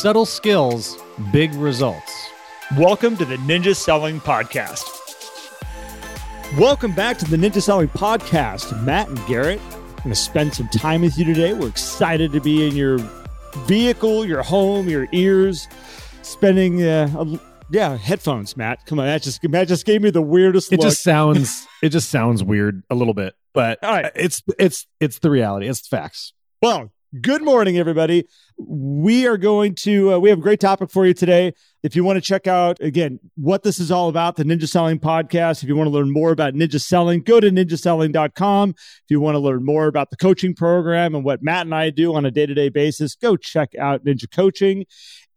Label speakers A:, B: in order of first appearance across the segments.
A: Subtle skills, big results.
B: Welcome to the Ninja Selling Podcast.
C: Welcome back to the Ninja Selling Podcast. Matt and Garrett, I'm going to spend some time with you today. We're excited to be in your vehicle, your home, your ears, spending uh, a, yeah, headphones, Matt. Come on, that just Matt just gave me the weirdest
A: It
C: look.
A: just sounds it just sounds weird a little bit, but
C: All right.
A: it's it's it's the reality. It's the facts.
C: Well, good morning, everybody. We are going to, uh, we have a great topic for you today. If you want to check out, again, what this is all about, the Ninja Selling Podcast, if you want to learn more about ninja selling, go to ninjaselling.com. If you want to learn more about the coaching program and what Matt and I do on a day to day basis, go check out Ninja Coaching.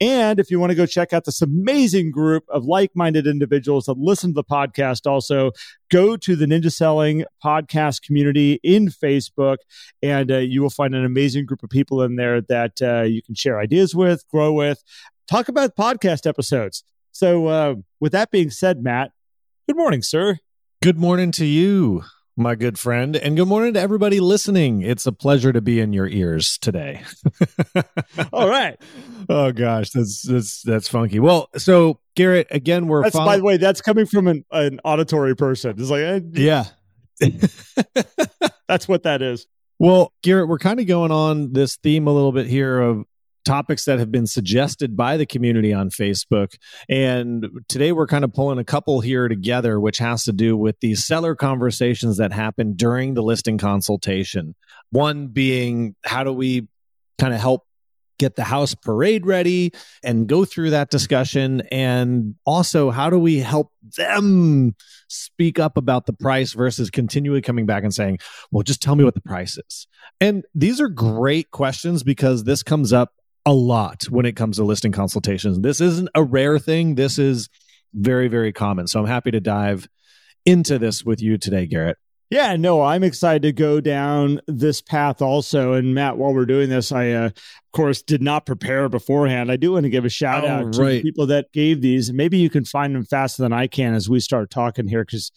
C: And if you want to go check out this amazing group of like minded individuals that listen to the podcast, also go to the Ninja Selling Podcast community in Facebook and uh, you will find an amazing group of people in there that uh, you can share ideas with, grow with, talk about podcast episodes. So, uh, with that being said, Matt, good morning, sir.
A: Good morning to you, my good friend, and good morning to everybody listening. It's a pleasure to be in your ears today.
C: All right.
A: oh gosh, that's that's that's funky. Well, so Garrett, again, we're
C: That's,
A: follow-
C: by the way, that's coming from an, an auditory person. It's like, eh,
A: yeah.
C: that's what that is.
A: Well, Garrett, we're kind of going on this theme a little bit here of topics that have been suggested by the community on Facebook. And today we're kind of pulling a couple here together, which has to do with these seller conversations that happen during the listing consultation. One being, how do we kind of help get the house parade ready and go through that discussion? And also, how do we help them speak up about the price versus continually coming back and saying, well, just tell me what the price is. And these are great questions because this comes up a lot when it comes to listing consultations. This isn't a rare thing. This is very, very common. So I'm happy to dive into this with you today, Garrett.
C: Yeah, no, I'm excited to go down this path also. And Matt, while we're doing this, I, uh, of course, did not prepare beforehand. I do want to give a shout
A: Oh,
C: out to
A: right.
C: the people that gave these. Maybe you can find them faster than I can as we start talking here because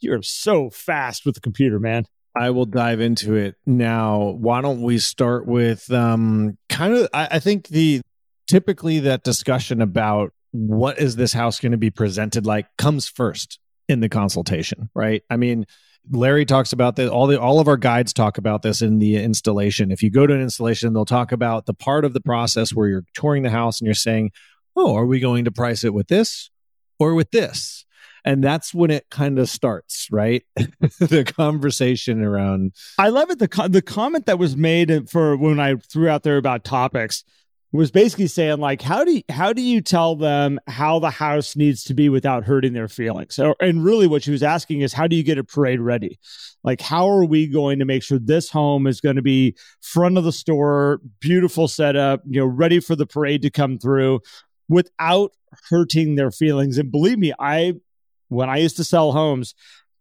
C: you're so fast with the computer, man.
A: I will dive into it now. Why don't we start with um, kind of? I, I think the typically that discussion about what is this house going to be presented like comes first in the consultation, right? I mean, Larry talks about this. All the all of our guides talk about this in the installation. If you go to an installation, they'll talk about the part of the process where you're touring the house and you're saying, "Oh, are we going to price it with this or with this?" And that's when it kind of starts, right? the conversation around
C: I love it. The the comment that was made for when I threw out there about topics was basically saying like, how do you, how do you tell them how the house needs to be without hurting their feelings? And really, what she was asking is, how do you get a parade ready? Like, how are we going to make sure this home is going to be front of the store, beautiful setup, you know, ready for the parade to come through without hurting their feelings? And believe me, I when I used to sell homes.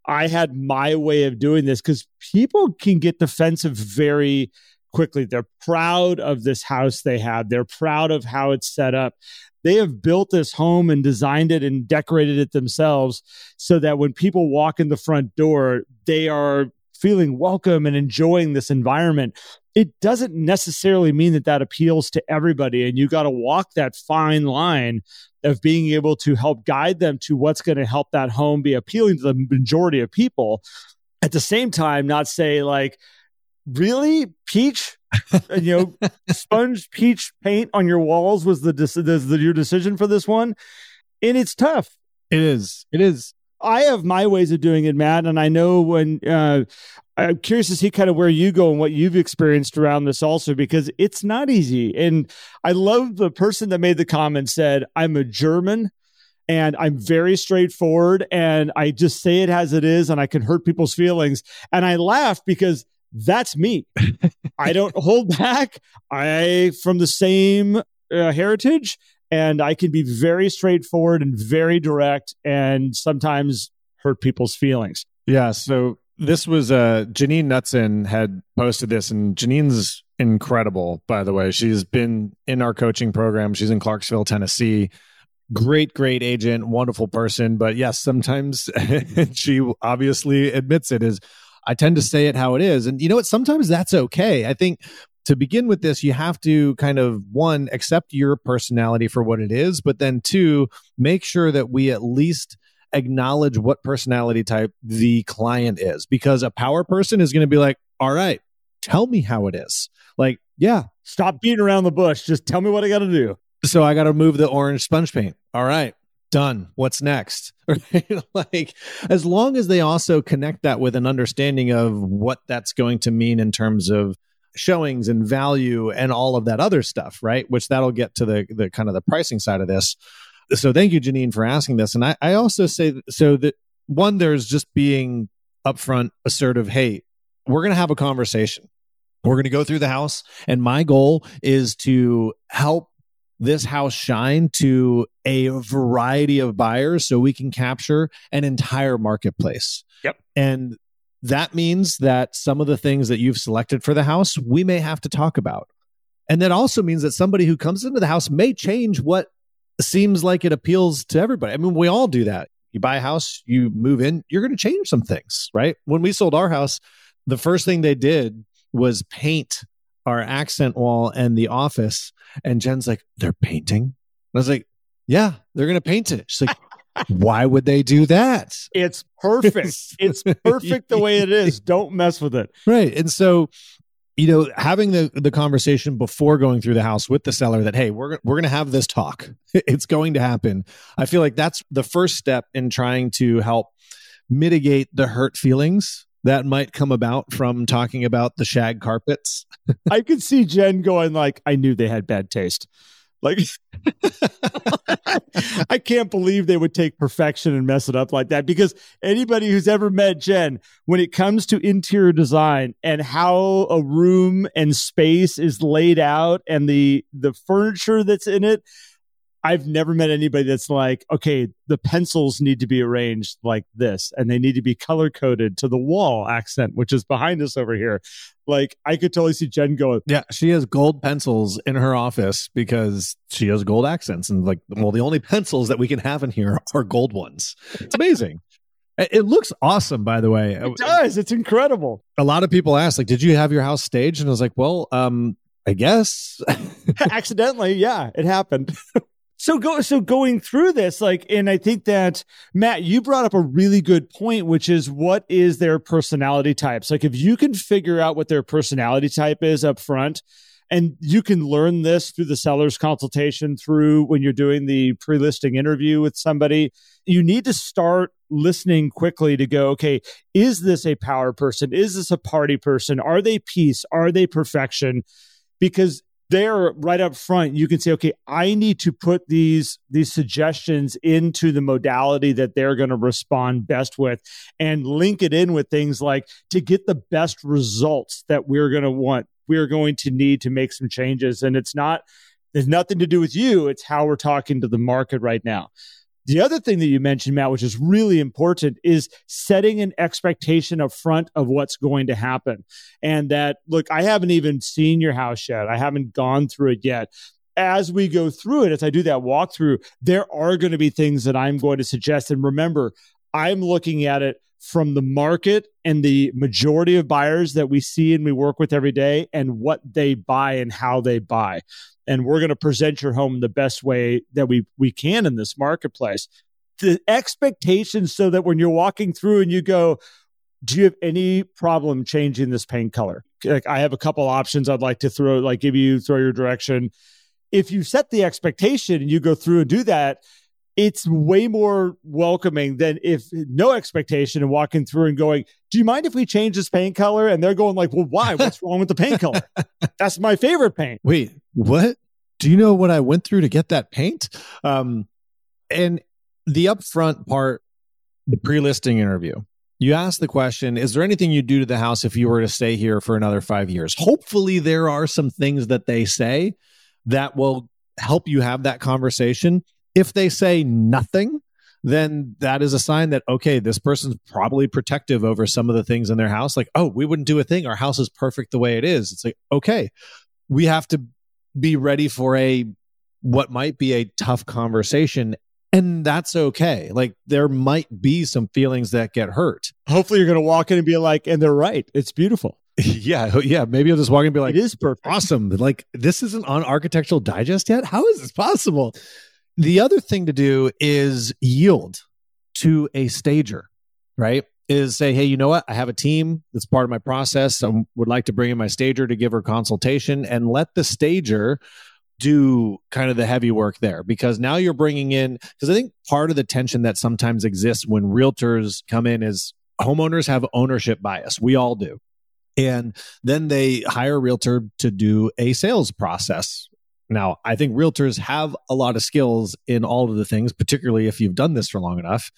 C: I had my way of doing this because people can get defensive very quickly. They're proud of this house they have, they're proud of how it's set up. They have built this home and designed it and decorated it themselves so that when people walk in the front door, they are feeling welcome and enjoying this environment. It doesn't necessarily mean that that appeals to everybody. And you got to walk that fine line of being able to help guide them to what's going to help that home be appealing to the majority of people. At the same time, not say like, really, peach, you know, sponge peach paint on your walls was the, the, the your decision for this one, and it's tough.
A: it is. It is.
C: I have my ways of doing it, Matt, and I know when uh, I'm curious to see kind of where you go and what you've experienced around this also because it's not easy. And I love the person that made the comment said, "I'm a German." And I'm very straightforward and I just say it as it is and I can hurt people's feelings. And I laugh because that's me. I don't hold back. I from the same uh, heritage and I can be very straightforward and very direct and sometimes hurt people's feelings.
A: Yeah. So this was uh Janine Knutson had posted this, and Janine's incredible, by the way. She's been in our coaching program. She's in Clarksville, Tennessee. Great, great agent, wonderful person. But yes, sometimes she obviously admits it is I tend to say it how it is. And you know what? Sometimes that's okay. I think to begin with this, you have to kind of one, accept your personality for what it is, but then two, make sure that we at least acknowledge what personality type the client is because a power person is going to be like, all right, tell me how it is. Like, yeah.
C: Stop beating around the bush. Just tell me what I got to do.
A: So I got to move the orange sponge paint. All right done what's next like as long as they also connect that with an understanding of what that's going to mean in terms of showings and value and all of that other stuff right which that'll get to the the kind of the pricing side of this so thank you janine for asking this and i, I also say so that one there's just being upfront assertive hey we're going to have a conversation we're going to go through the house and my goal is to help this house shine to a variety of buyers so we can capture an entire marketplace.
B: Yep.
A: And that means that some of the things that you've selected for the house, we may have to talk about. And that also means that somebody who comes into the house may change what seems like it appeals to everybody. I mean, we all do that. You buy a house, you move in, you're going to change some things, right? When we sold our house, the first thing they did was paint our accent wall and the office. And Jen's like, they're painting. And I was like, yeah, they're going to paint it. She's like, why would they do that?
C: It's perfect. it's perfect the way it is. Don't mess with it.
A: Right. And so, you know, having the the conversation before going through the house with the seller that hey, we're we're going to have this talk. It's going to happen. I feel like that's the first step in trying to help mitigate the hurt feelings that might come about from talking about the shag carpets.
C: I could see Jen going like, I knew they had bad taste. Like, I can't believe they would take perfection and mess it up like that. Because anybody who's ever met Jen, when it comes to interior design and how a room and space is laid out and the the furniture that's in it, I've never met anybody that's like, okay, the pencils need to be arranged like this and they need to be color coded to the wall accent, which is behind us over here. Like, I could totally see Jen going,
A: Yeah, she has gold pencils in her office because she has gold accents. And like, well, the only pencils that we can have in here are gold ones. It's amazing. It looks awesome, by the way.
C: It does. It's incredible.
A: A lot of people ask, like, did you have your house staged? And I was like, well, um, I guess.
C: Accidentally, yeah, it happened. So go so going through this, like, and I think that Matt, you brought up a really good point, which is what is their personality types? Like, if you can figure out what their personality type is up front, and you can learn this through the seller's consultation, through when you're doing the pre-listing interview with somebody, you need to start listening quickly to go, okay, is this a power person? Is this a party person? Are they peace? Are they perfection? Because there right up front you can say okay i need to put these these suggestions into the modality that they're going to respond best with and link it in with things like to get the best results that we're going to want we're going to need to make some changes. And it's not there's nothing to do with you. It's how we're talking to the market right now the other thing that you mentioned, Matt, which is really important, is setting an expectation up front of what's going to happen. And that, look, I haven't even seen your house yet. I haven't gone through it yet. As we go through it, as I do that walkthrough, there are going to be things that I'm going to suggest. And remember, I'm looking at it from the market and the majority of buyers that we see and we work with every day and what they buy and how they buy. And we're going to present your home the best way that we we can in this marketplace. The expectations so that when you're walking through and you go do you have any problem changing this paint color? Like i have a couple options i'd like to throw like give you throw your direction. If you set the expectation and you go through and do that it's way more welcoming than if no expectation and walking through and going, Do you mind if we change this paint color? And they're going like, Well, why? What's wrong with the paint color? That's my favorite paint.
A: Wait, what? Do you know what I went through to get that paint? Um, and the upfront part, the pre-listing interview. You ask the question, is there anything you'd do to the house if you were to stay here for another five years? Hopefully there are some things that they say that will help you have that conversation if they say nothing, then that is a sign that, okay, this person's probably protective over some of the things in their house. Like, oh, we wouldn't do a thing. Our house is perfect the way it is. It's like, okay, we have to be ready for a what might be a tough conversation and that's okay. Like there might be some feelings that get hurt.
C: Hopefully, you're going to walk in and be like, and they're right. It's beautiful.
A: yeah, yeah. Maybe you'll just walk in and be like,
C: it is perfect.
A: awesome. Like, this isn't on Architectural Digest yet? How is this possible? The other thing to do is yield to a stager, right? Is say, hey, you know what? I have a team that's part of my process. I would like to bring in my stager to give her consultation and let the stager do kind of the heavy work there because now you're bringing in because I think part of the tension that sometimes exists when realtors come in is homeowners have ownership bias. We all do. And then they hire a realtor to do a sales process. Now, I think realtors have a lot of skills in all of the things, particularly if you've done this for long enough.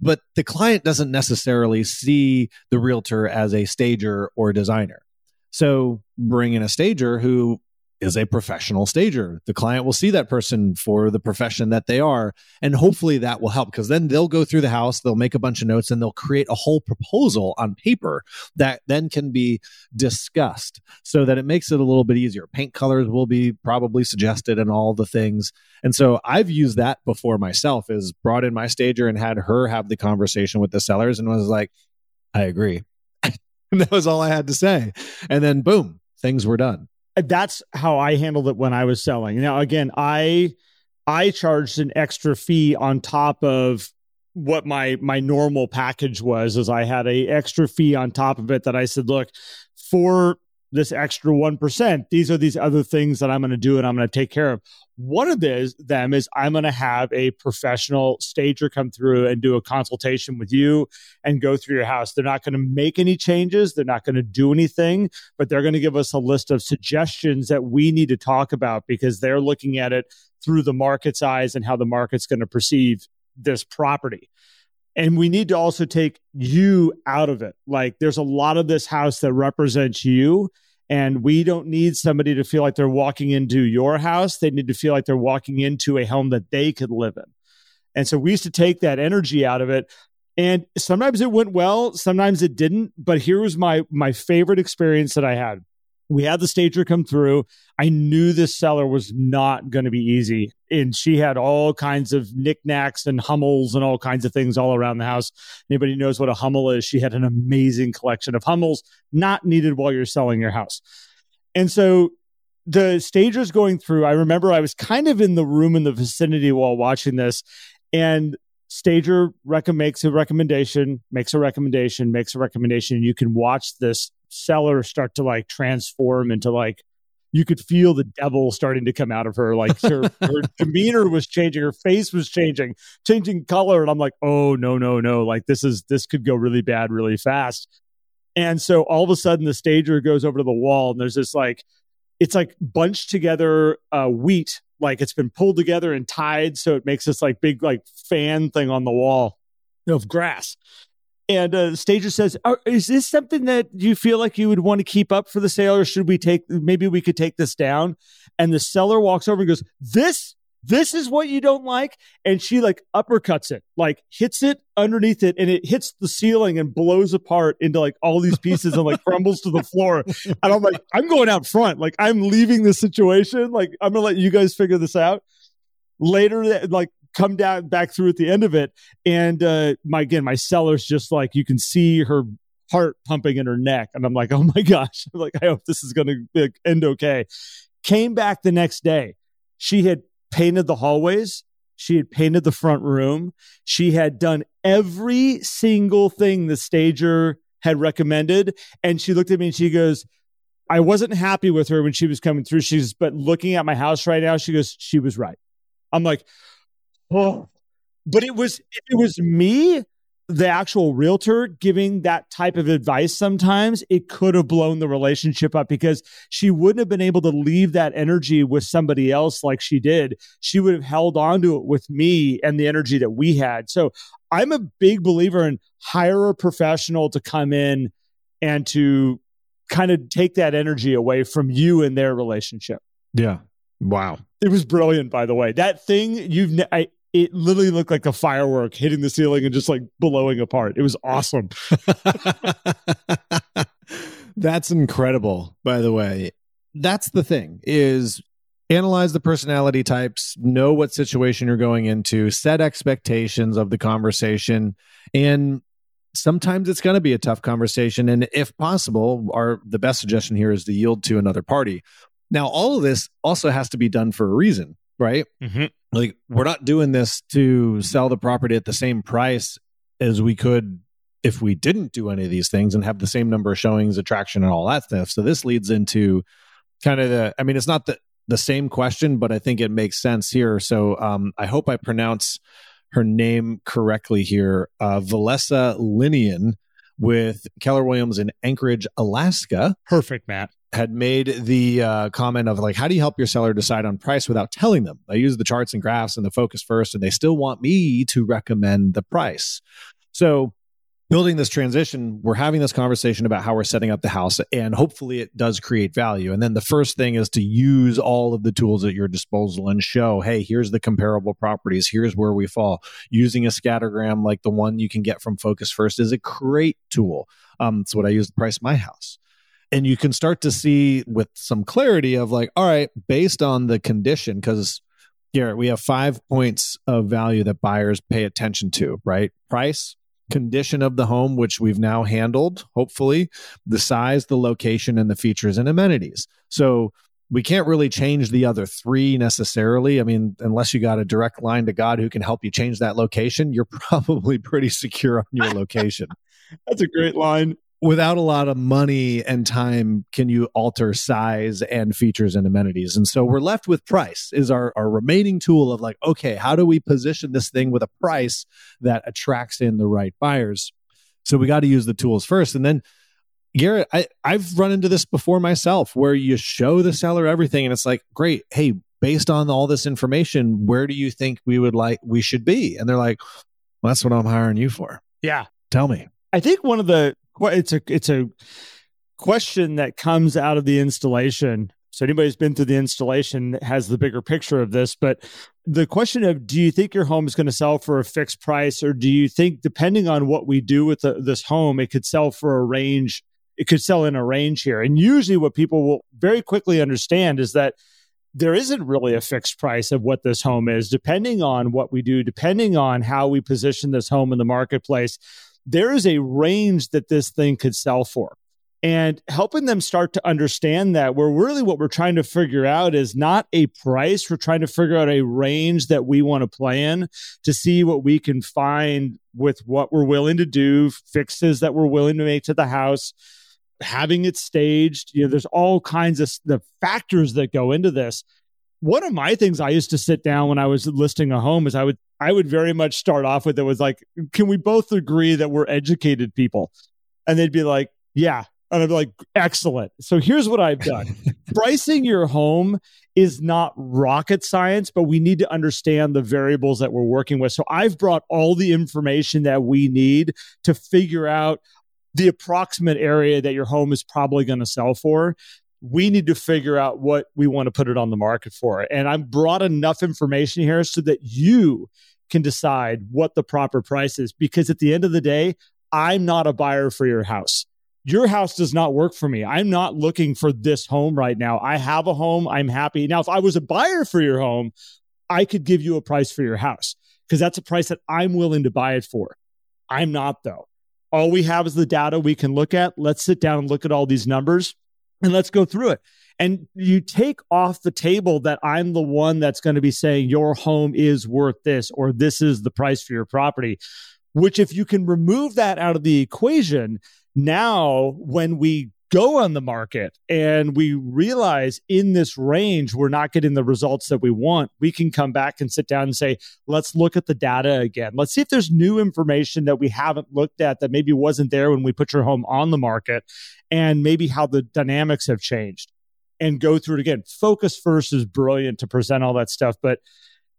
A: But the client doesn't necessarily see the realtor as a stager or designer. So bring in a stager who is a professional stager. The client will see that person for the profession that they are. And hopefully that will help because then they'll go through the house, they'll make a bunch of notes, and they'll create a whole proposal on paper that then can be discussed so that it makes it a little bit easier. Paint colors will be probably suggested and all the things. And so I've used that before myself, is brought in my stager and had her have the conversation with the sellers and was like, I agree. that was all I had to say. And then boom, things were done
C: that's how I handled it when I was selling. Now, again, I I charged an extra fee on top of what my my normal package was. As I had a extra fee on top of it that I said, look, for this extra 1%. These are these other things that I'm going to do and I'm going to take care of. One of this, them is I'm going to have a professional stager come through and do a consultation with you and go through your house. They're not going to make any changes. They're not going to do anything, but they're going to give us a list of suggestions that we need to talk about because they're looking at it through the market's eyes and how the market's going to perceive this property. And we need to also take you out of it. Like there's a lot of this house that represents you. And we don't need somebody to feel like they're walking into your house. They need to feel like they're walking into a home that they could live in. And so we used to take that energy out of it. And sometimes it went well, sometimes it didn't. But here was my my favorite experience that I had we had the stager come through. I knew this seller was not going to be easy. And she had all kinds of knickknacks and hummels and all kinds of things all around the house. Anybody knows what a hummel is? She had an amazing collection of hummels, not needed while you're selling your house. And so the stager's going through. I remember I was kind of in the room in the vicinity while watching this. And stager rec- makes a recommendation, makes a recommendation, makes a recommendation. You can watch this seller start to like transform into like you could feel the devil starting to come out of her. Like her, her demeanor was changing, her face was changing, changing color. And I'm like, oh no, no, no. Like this is this could go really bad really fast. And so all of a sudden the stager goes over to the wall and there's this like it's like bunched together uh, wheat, like it's been pulled together and tied, so it makes this like big like fan thing on the wall of grass. And uh, Stager says, "Is this something that you feel like you would want to keep up for the sale, or should we take? Maybe we could take this down." And the seller walks over and goes, "This, this is what you don't like." And she like uppercuts it, like hits it underneath it, and it hits the ceiling and blows apart into like all these pieces and like crumbles to the floor. And I'm like, I'm going out front, like I'm leaving the situation, like I'm gonna let you guys figure this out later like come down back through at the end of it. And uh, my again, my seller's just like you can see her heart pumping in her neck, and I'm like, oh my gosh, I'm like I hope this is going to end okay. Came back the next day. She had painted the hallways. She had painted the front room. She had done every single thing the stager had recommended. And she looked at me and she goes, I wasn't happy with her when she was coming through. She's, but looking at my house right now, she goes, she was right. I'm like, Oh, but it was it was me, the actual realtor, giving that type of advice. Sometimes it could have blown the relationship up because she wouldn't have been able to leave that energy with somebody else like she did. She would have held on to it with me and the energy that we had. So I'm a big believer in hire a professional to come in and to kind of take that energy away from you and their relationship.
A: Yeah. Wow.
C: It was brilliant, by the way. That thing you've, I, it literally looked like a firework hitting the ceiling and just like blowing apart. It was awesome.
A: That's incredible, by the way. That's the thing is analyze the personality types, know what situation you're going into, set expectations of the conversation and sometimes it's going to be a tough conversation and if possible our the best suggestion here is to yield to another party now all of this also has to be done for a reason right mm-hmm. Like we're not doing this to sell the property at the same price as we could if we didn't do any of these things and have the same number of showings attraction and all that stuff so this leads into kind of the i mean it's not the the same question but i think it makes sense here so um, i hope i pronounce her name correctly here. Uh, Valessa Linian with Keller Williams in Anchorage, Alaska.
C: Perfect, Matt.
A: Had made the uh, comment of like, how do you help your seller decide on price without telling them? I use the charts and graphs and the focus first, and they still want me to recommend the price. So building this transition, we're having this conversation about how we're setting up the house, and hopefully it does create value. And then the first thing is to use all of the tools at your disposal and show, hey, here's the comparable properties, here's where we fall. Using a scattergram like the one you can get from Focus First is a great tool. Um, it's what I use to price my house. And you can start to see with some clarity of like, all right, based on the condition, because here we have five points of value that buyers pay attention to, right? Price, condition of the home, which we've now handled, hopefully, the size, the location, and the features and amenities. So we can't really change the other three necessarily. I mean, unless you got a direct line to God who can help you change that location, you're probably pretty secure on your location.
C: That's a great line
A: without a lot of money and time can you alter size and features and amenities. And so we're left with price is our, our remaining tool of like okay how do we position this thing with a price that attracts in the right buyers? So we got to use the tools first. And then garrett I, i've run into this before myself where you show the seller everything and it's like great. Hey based on all this information where do you think we would like we should be? And they're like well, that's what i'm hiring you for.
C: Yeah.
A: Tell me.
C: I think one of the well, it's a it's a question that comes out of the installation. So anybody who's been through the installation has the bigger picture of this, but the question of do you think your home is going to sell for a fixed price or do you think depending on what we do with the, this home it could sell for a range it could sell in a range here. And usually what people will very quickly understand is that there isn't really a fixed price of what this home is depending on what we do, depending on how we position this home in the marketplace there is a range that this thing could sell for. And helping them start to understand that, where really what we're trying to figure out is not a price. We're trying to figure out a range that we want to play in to see what we can find with what we're willing to do, fixes that we're willing to make to the house, having it staged. You know, there's all kinds of the factors that go into this one of my things I used to sit down when I was listing a home is I would I would very much start off with it was like, can we both agree that we're educated people? And they'd be like, yeah. And I'd be like, excellent. So here's what I've done. Pricing your home is not rocket science, but we need to understand the variables that we're working with. So I've brought all the information that we need to figure out the approximate area that your home is probably going to sell for we need to figure out what we want to put it on the market for. And I've brought enough information here so that you can decide what the proper price is. Because at the end of the day, I'm not a buyer for your house. Your house does not work for me. I'm not looking for this home right now. I have a home. I'm happy. Now, if I was a buyer for your home, I could give you a price for your house because that's a price that I'm willing to buy it for. I'm not, though. All we have is the data we can look at. Let's sit down and look at all these numbers and let's go through it. And you take off the table that I'm the one that's going to be saying your home is worth this or this is the price for your property. Which, if you can remove that out of the equation, now when we go on the market and we realize in this range we're not getting the results that we want, we can come back and sit down and say, let's look at the data again. Let's see if there's new information that we haven't looked at that maybe wasn't there when we put your home on the market and maybe how the dynamics have changed and go through it again. Focus first is brilliant to present all that stuff, but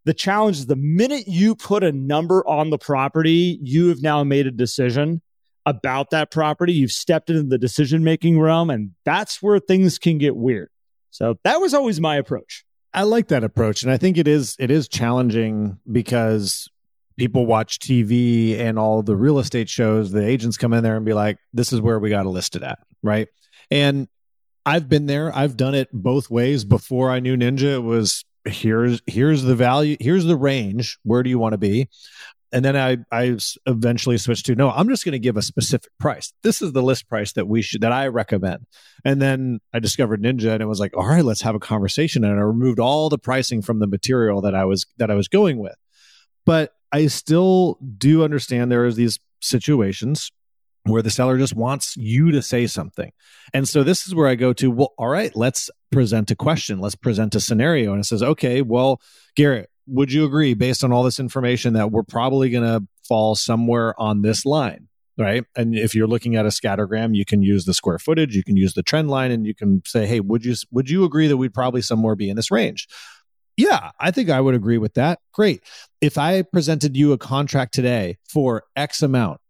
C: the challenge is the minute you put a number on the property, you have now made a decision about that property. You've stepped into the decision making realm, and that's where things can get weird. So that was always my approach.
A: I like that approach, and I think it is it is challenging because people watch TV and all the real estate shows. The agents come in there and be like, "This is where we got to list it at," right? And I've been there. I've done it both ways. Before I knew Ninja, it was here's here's the value, here's the range. Where do you want to be? And then I, I eventually switched to no, I'm just going to give a specific price. This is the list price that we should, that I recommend. And then I discovered Ninja and it was like, all right, let's have a conversation. And I removed all the pricing from the material that I was, that I was going with. But I still do understand there is these situations where the seller just wants you to say something. And so this is where I go to, well, all right, let's present a question. Let's present a scenario. And it says, okay, well, Garrett, would you agree based on all this information that we're probably going to fall somewhere on this line? Right. And if you're looking at a scattergram, you can use the square footage, you can use the trend line, and you can say, hey, would you would you agree that we'd probably somewhere be in this range? Yeah, I think I would agree with that. Great. If I presented you a contract today for X amount,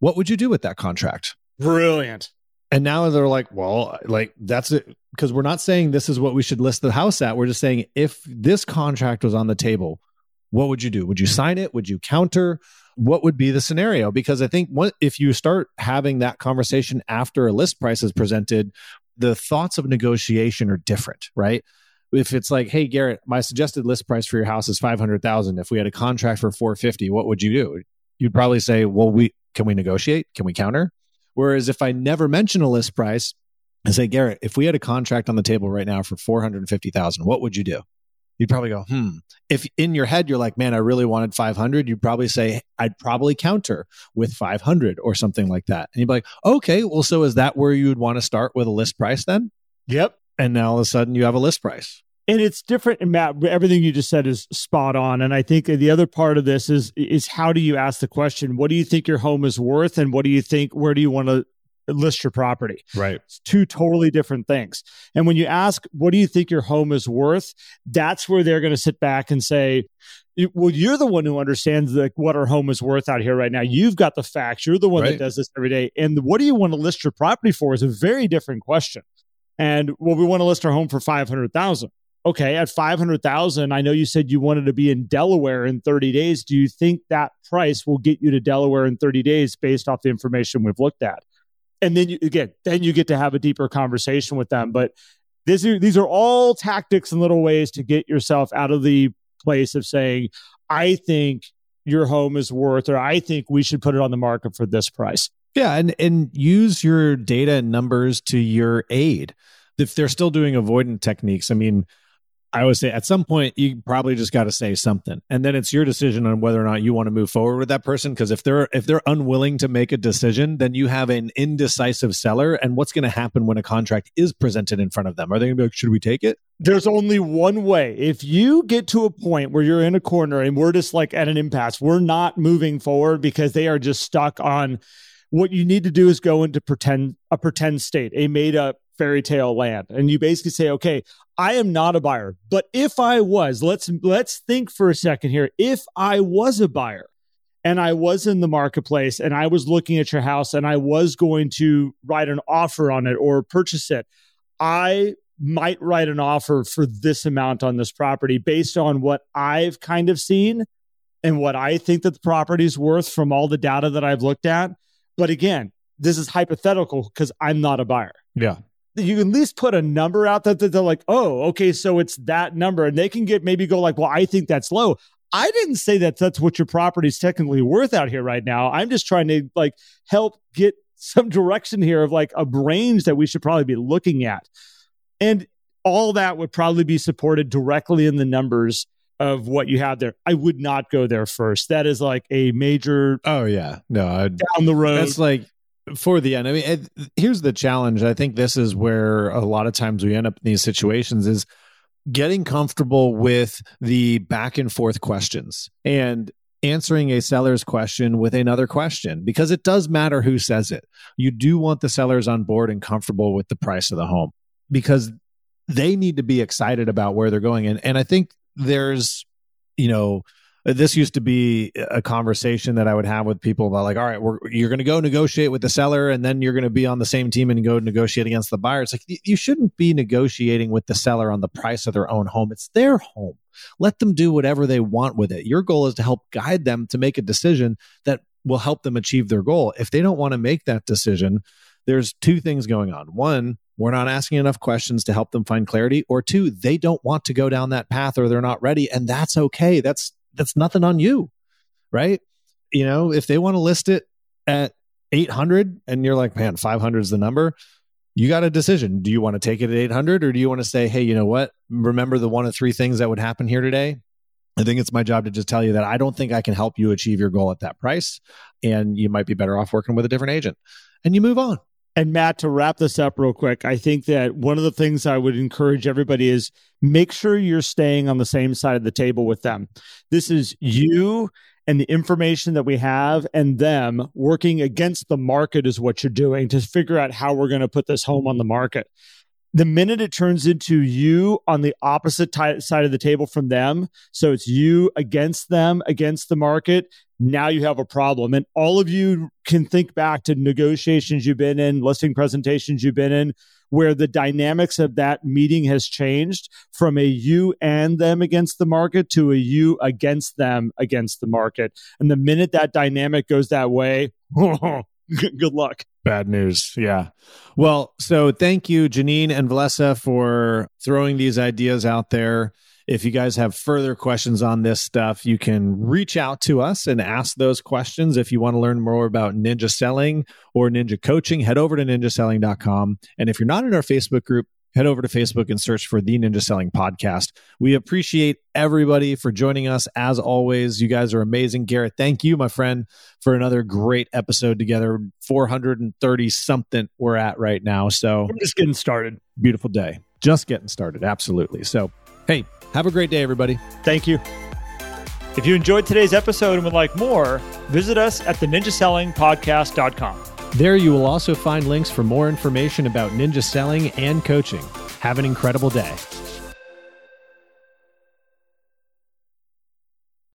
A: what would you do with that contract?
C: Brilliant.
A: And now they're like, well, like that's it. Because we're not saying this is what we should list the house at. We're just saying if this contract was on the table, what would you do? Would you sign it? Would you counter? What would be the scenario? Because I think what, if you start having that conversation after a list price is presented, the thoughts of negotiation are different, right? If it's like, hey, Garrett, my suggested list price for your house is 500,000. If we had a contract for 450, what would you do? You'd probably say, well, we can we negotiate? Can we counter? Whereas if I never mention a list price and say, Garrett, if we had a contract on the table right now for 450,000, what would you do? You'd probably go, hmm. If in your head you're like, man, I really wanted 500, you'd probably say, I'd probably counter with 500 or something like that. And you'd be like, okay, well, so is that where you would want to start with a list price then?
C: Yep.
A: And now all of a sudden you have a list price
C: and it's different and matt everything you just said is spot on. And i think the other part of this is is how do you ask the question what do you think your home is worth? And what do you think where do you want to list your property?
A: Right.
C: It's two totally different things. And when you ask what do you think your home is worth? That's where they're going to sit back and say well you're the one who understands like what our home is worth out here right now. You've got the facts. You're the one right. that does this every day. And what do you want to list your property for is a very different question. And well we want to list our home for 500000 okay, at 500,000, I know you said you wanted to be in Delaware in 30 days. Do you think that price will get you to Delaware in 30 days based off the information we've looked at? And then you, again, then you get to have a deeper conversation with them. But this, these are all tactics and little ways to get yourself out of the place of saying, I think your home is worth, or I think we should put it on the market for this price.
A: Yeah, and and use your data and numbers to your aid. If they're still doing avoidant techniques, I mean, I would say at some point you probably just got to say something, and then it's your decision on whether or not you want to move forward with that person. Because if they're if they're unwilling to make a decision, then you have an indecisive seller. And what's going to happen when a contract is presented in front of them? Are they going to be like, "Should we take it?"
C: There's only one way. If you get to a point where you're in a corner and we're just like at an impasse, we're not moving forward because they are just stuck on. What you need to do is go into pretend a pretend state, a made up fairy tale land. And you basically say okay i am not a buyer but if i was let's let's think for a second here. If i was a buyer and i was in the marketplace and i was looking at your house and i was going to write an offer on it or purchase it i might write an offer for this amount on this property based on what i've kind of seen and what i think that the property is worth from all the data that i've looked at. But again this is hypothetical because i'm not a buyer.
A: Yeah
C: you at least put a number out that they're like, oh, okay, so it's that number. And they can get maybe go like, well, I think that's low. I didn't say that that's what your property is technically worth out here right now. I'm just trying to like help get some direction here of like a range that we should probably be looking at. And all that would probably be supported directly in the numbers of what you have there. I would not go there first. That is like a major.
A: Oh yeah, no, I'd,
C: down the road.
A: That's like for the end. I mean, it, here's the challenge. I think this is where a lot of times we end up in these situations is getting comfortable with the back and forth questions and answering a seller's question with another question because it does matter who says it. You do want the sellers on board and comfortable with the price of the home because they need to be excited about where they're going. And, and I think there's, you know, Uh, this used to be a conversation that I would have with people about like, all right, we're, you're going to go negotiate with the seller and then you're going to be on the same team and go negotiate against the buyer. It's like, you shouldn't be negotiating with the seller on the price of their own home. It's their home. Let them do whatever they want with it. Your goal is to help guide them to make a decision that will help them achieve their goal. If they don't want to make that decision, there's two things going on. One, we're not asking enough questions to help them find clarity or two they don't want to go down that path or they're not ready and that's okay that's that's nothing on you right you know, if they want to list it at 800 and you're like, man, 500 is the number, you got a decision. Do you want to take it at 800 or do you want to say, hey, you know what? Remember the one of three things that would happen here today? I think it's my job to just tell you that I don't think I can help you achieve your goal at that price. And you might be better off working with a different agent. And you move on.
C: And Matt, to wrap this up real quick, I think that one of the things I would encourage everybody is make sure you're staying on the same side of the table with them. This is you and the information that we have and them working against the market is what you're doing to figure out how we're going to put this home on the market. The minute it turns into you on the opposite t- side of the table from them, so it's you against them, against the market, now you have a problem. And all of you can think back to negotiations you've been in, listing presentations you've been in, where the dynamics of that meeting has changed from a you and them against the market to a you against them against the market. And the minute that dynamic goes that way, good luck.
A: Bad news. Yeah. Well, so thank you, Janine and Valessa, for throwing these ideas out there. If you guys have further questions on this stuff, you can reach out to us and ask those questions. If you want to learn more about ninja selling or ninja coaching, head over to ninjaselling.com. And if you're not in our Facebook group, head over to Facebook and search for the Ninja Selling Podcast. We appreciate everybody for joining us. As always, you guys are amazing. Garrett, thank you, my friend, for another great episode together. 430 something we're at right now. So
C: we're just getting started.
A: Beautiful day. Just getting started. Absolutely. So, hey, have a great day, everybody.
C: Thank you.
B: If you enjoyed today's episode and would like more, visit us at the ninjasellingpodcast.com.
A: There you will also find links for more information about ninja selling and coaching. Have an incredible day.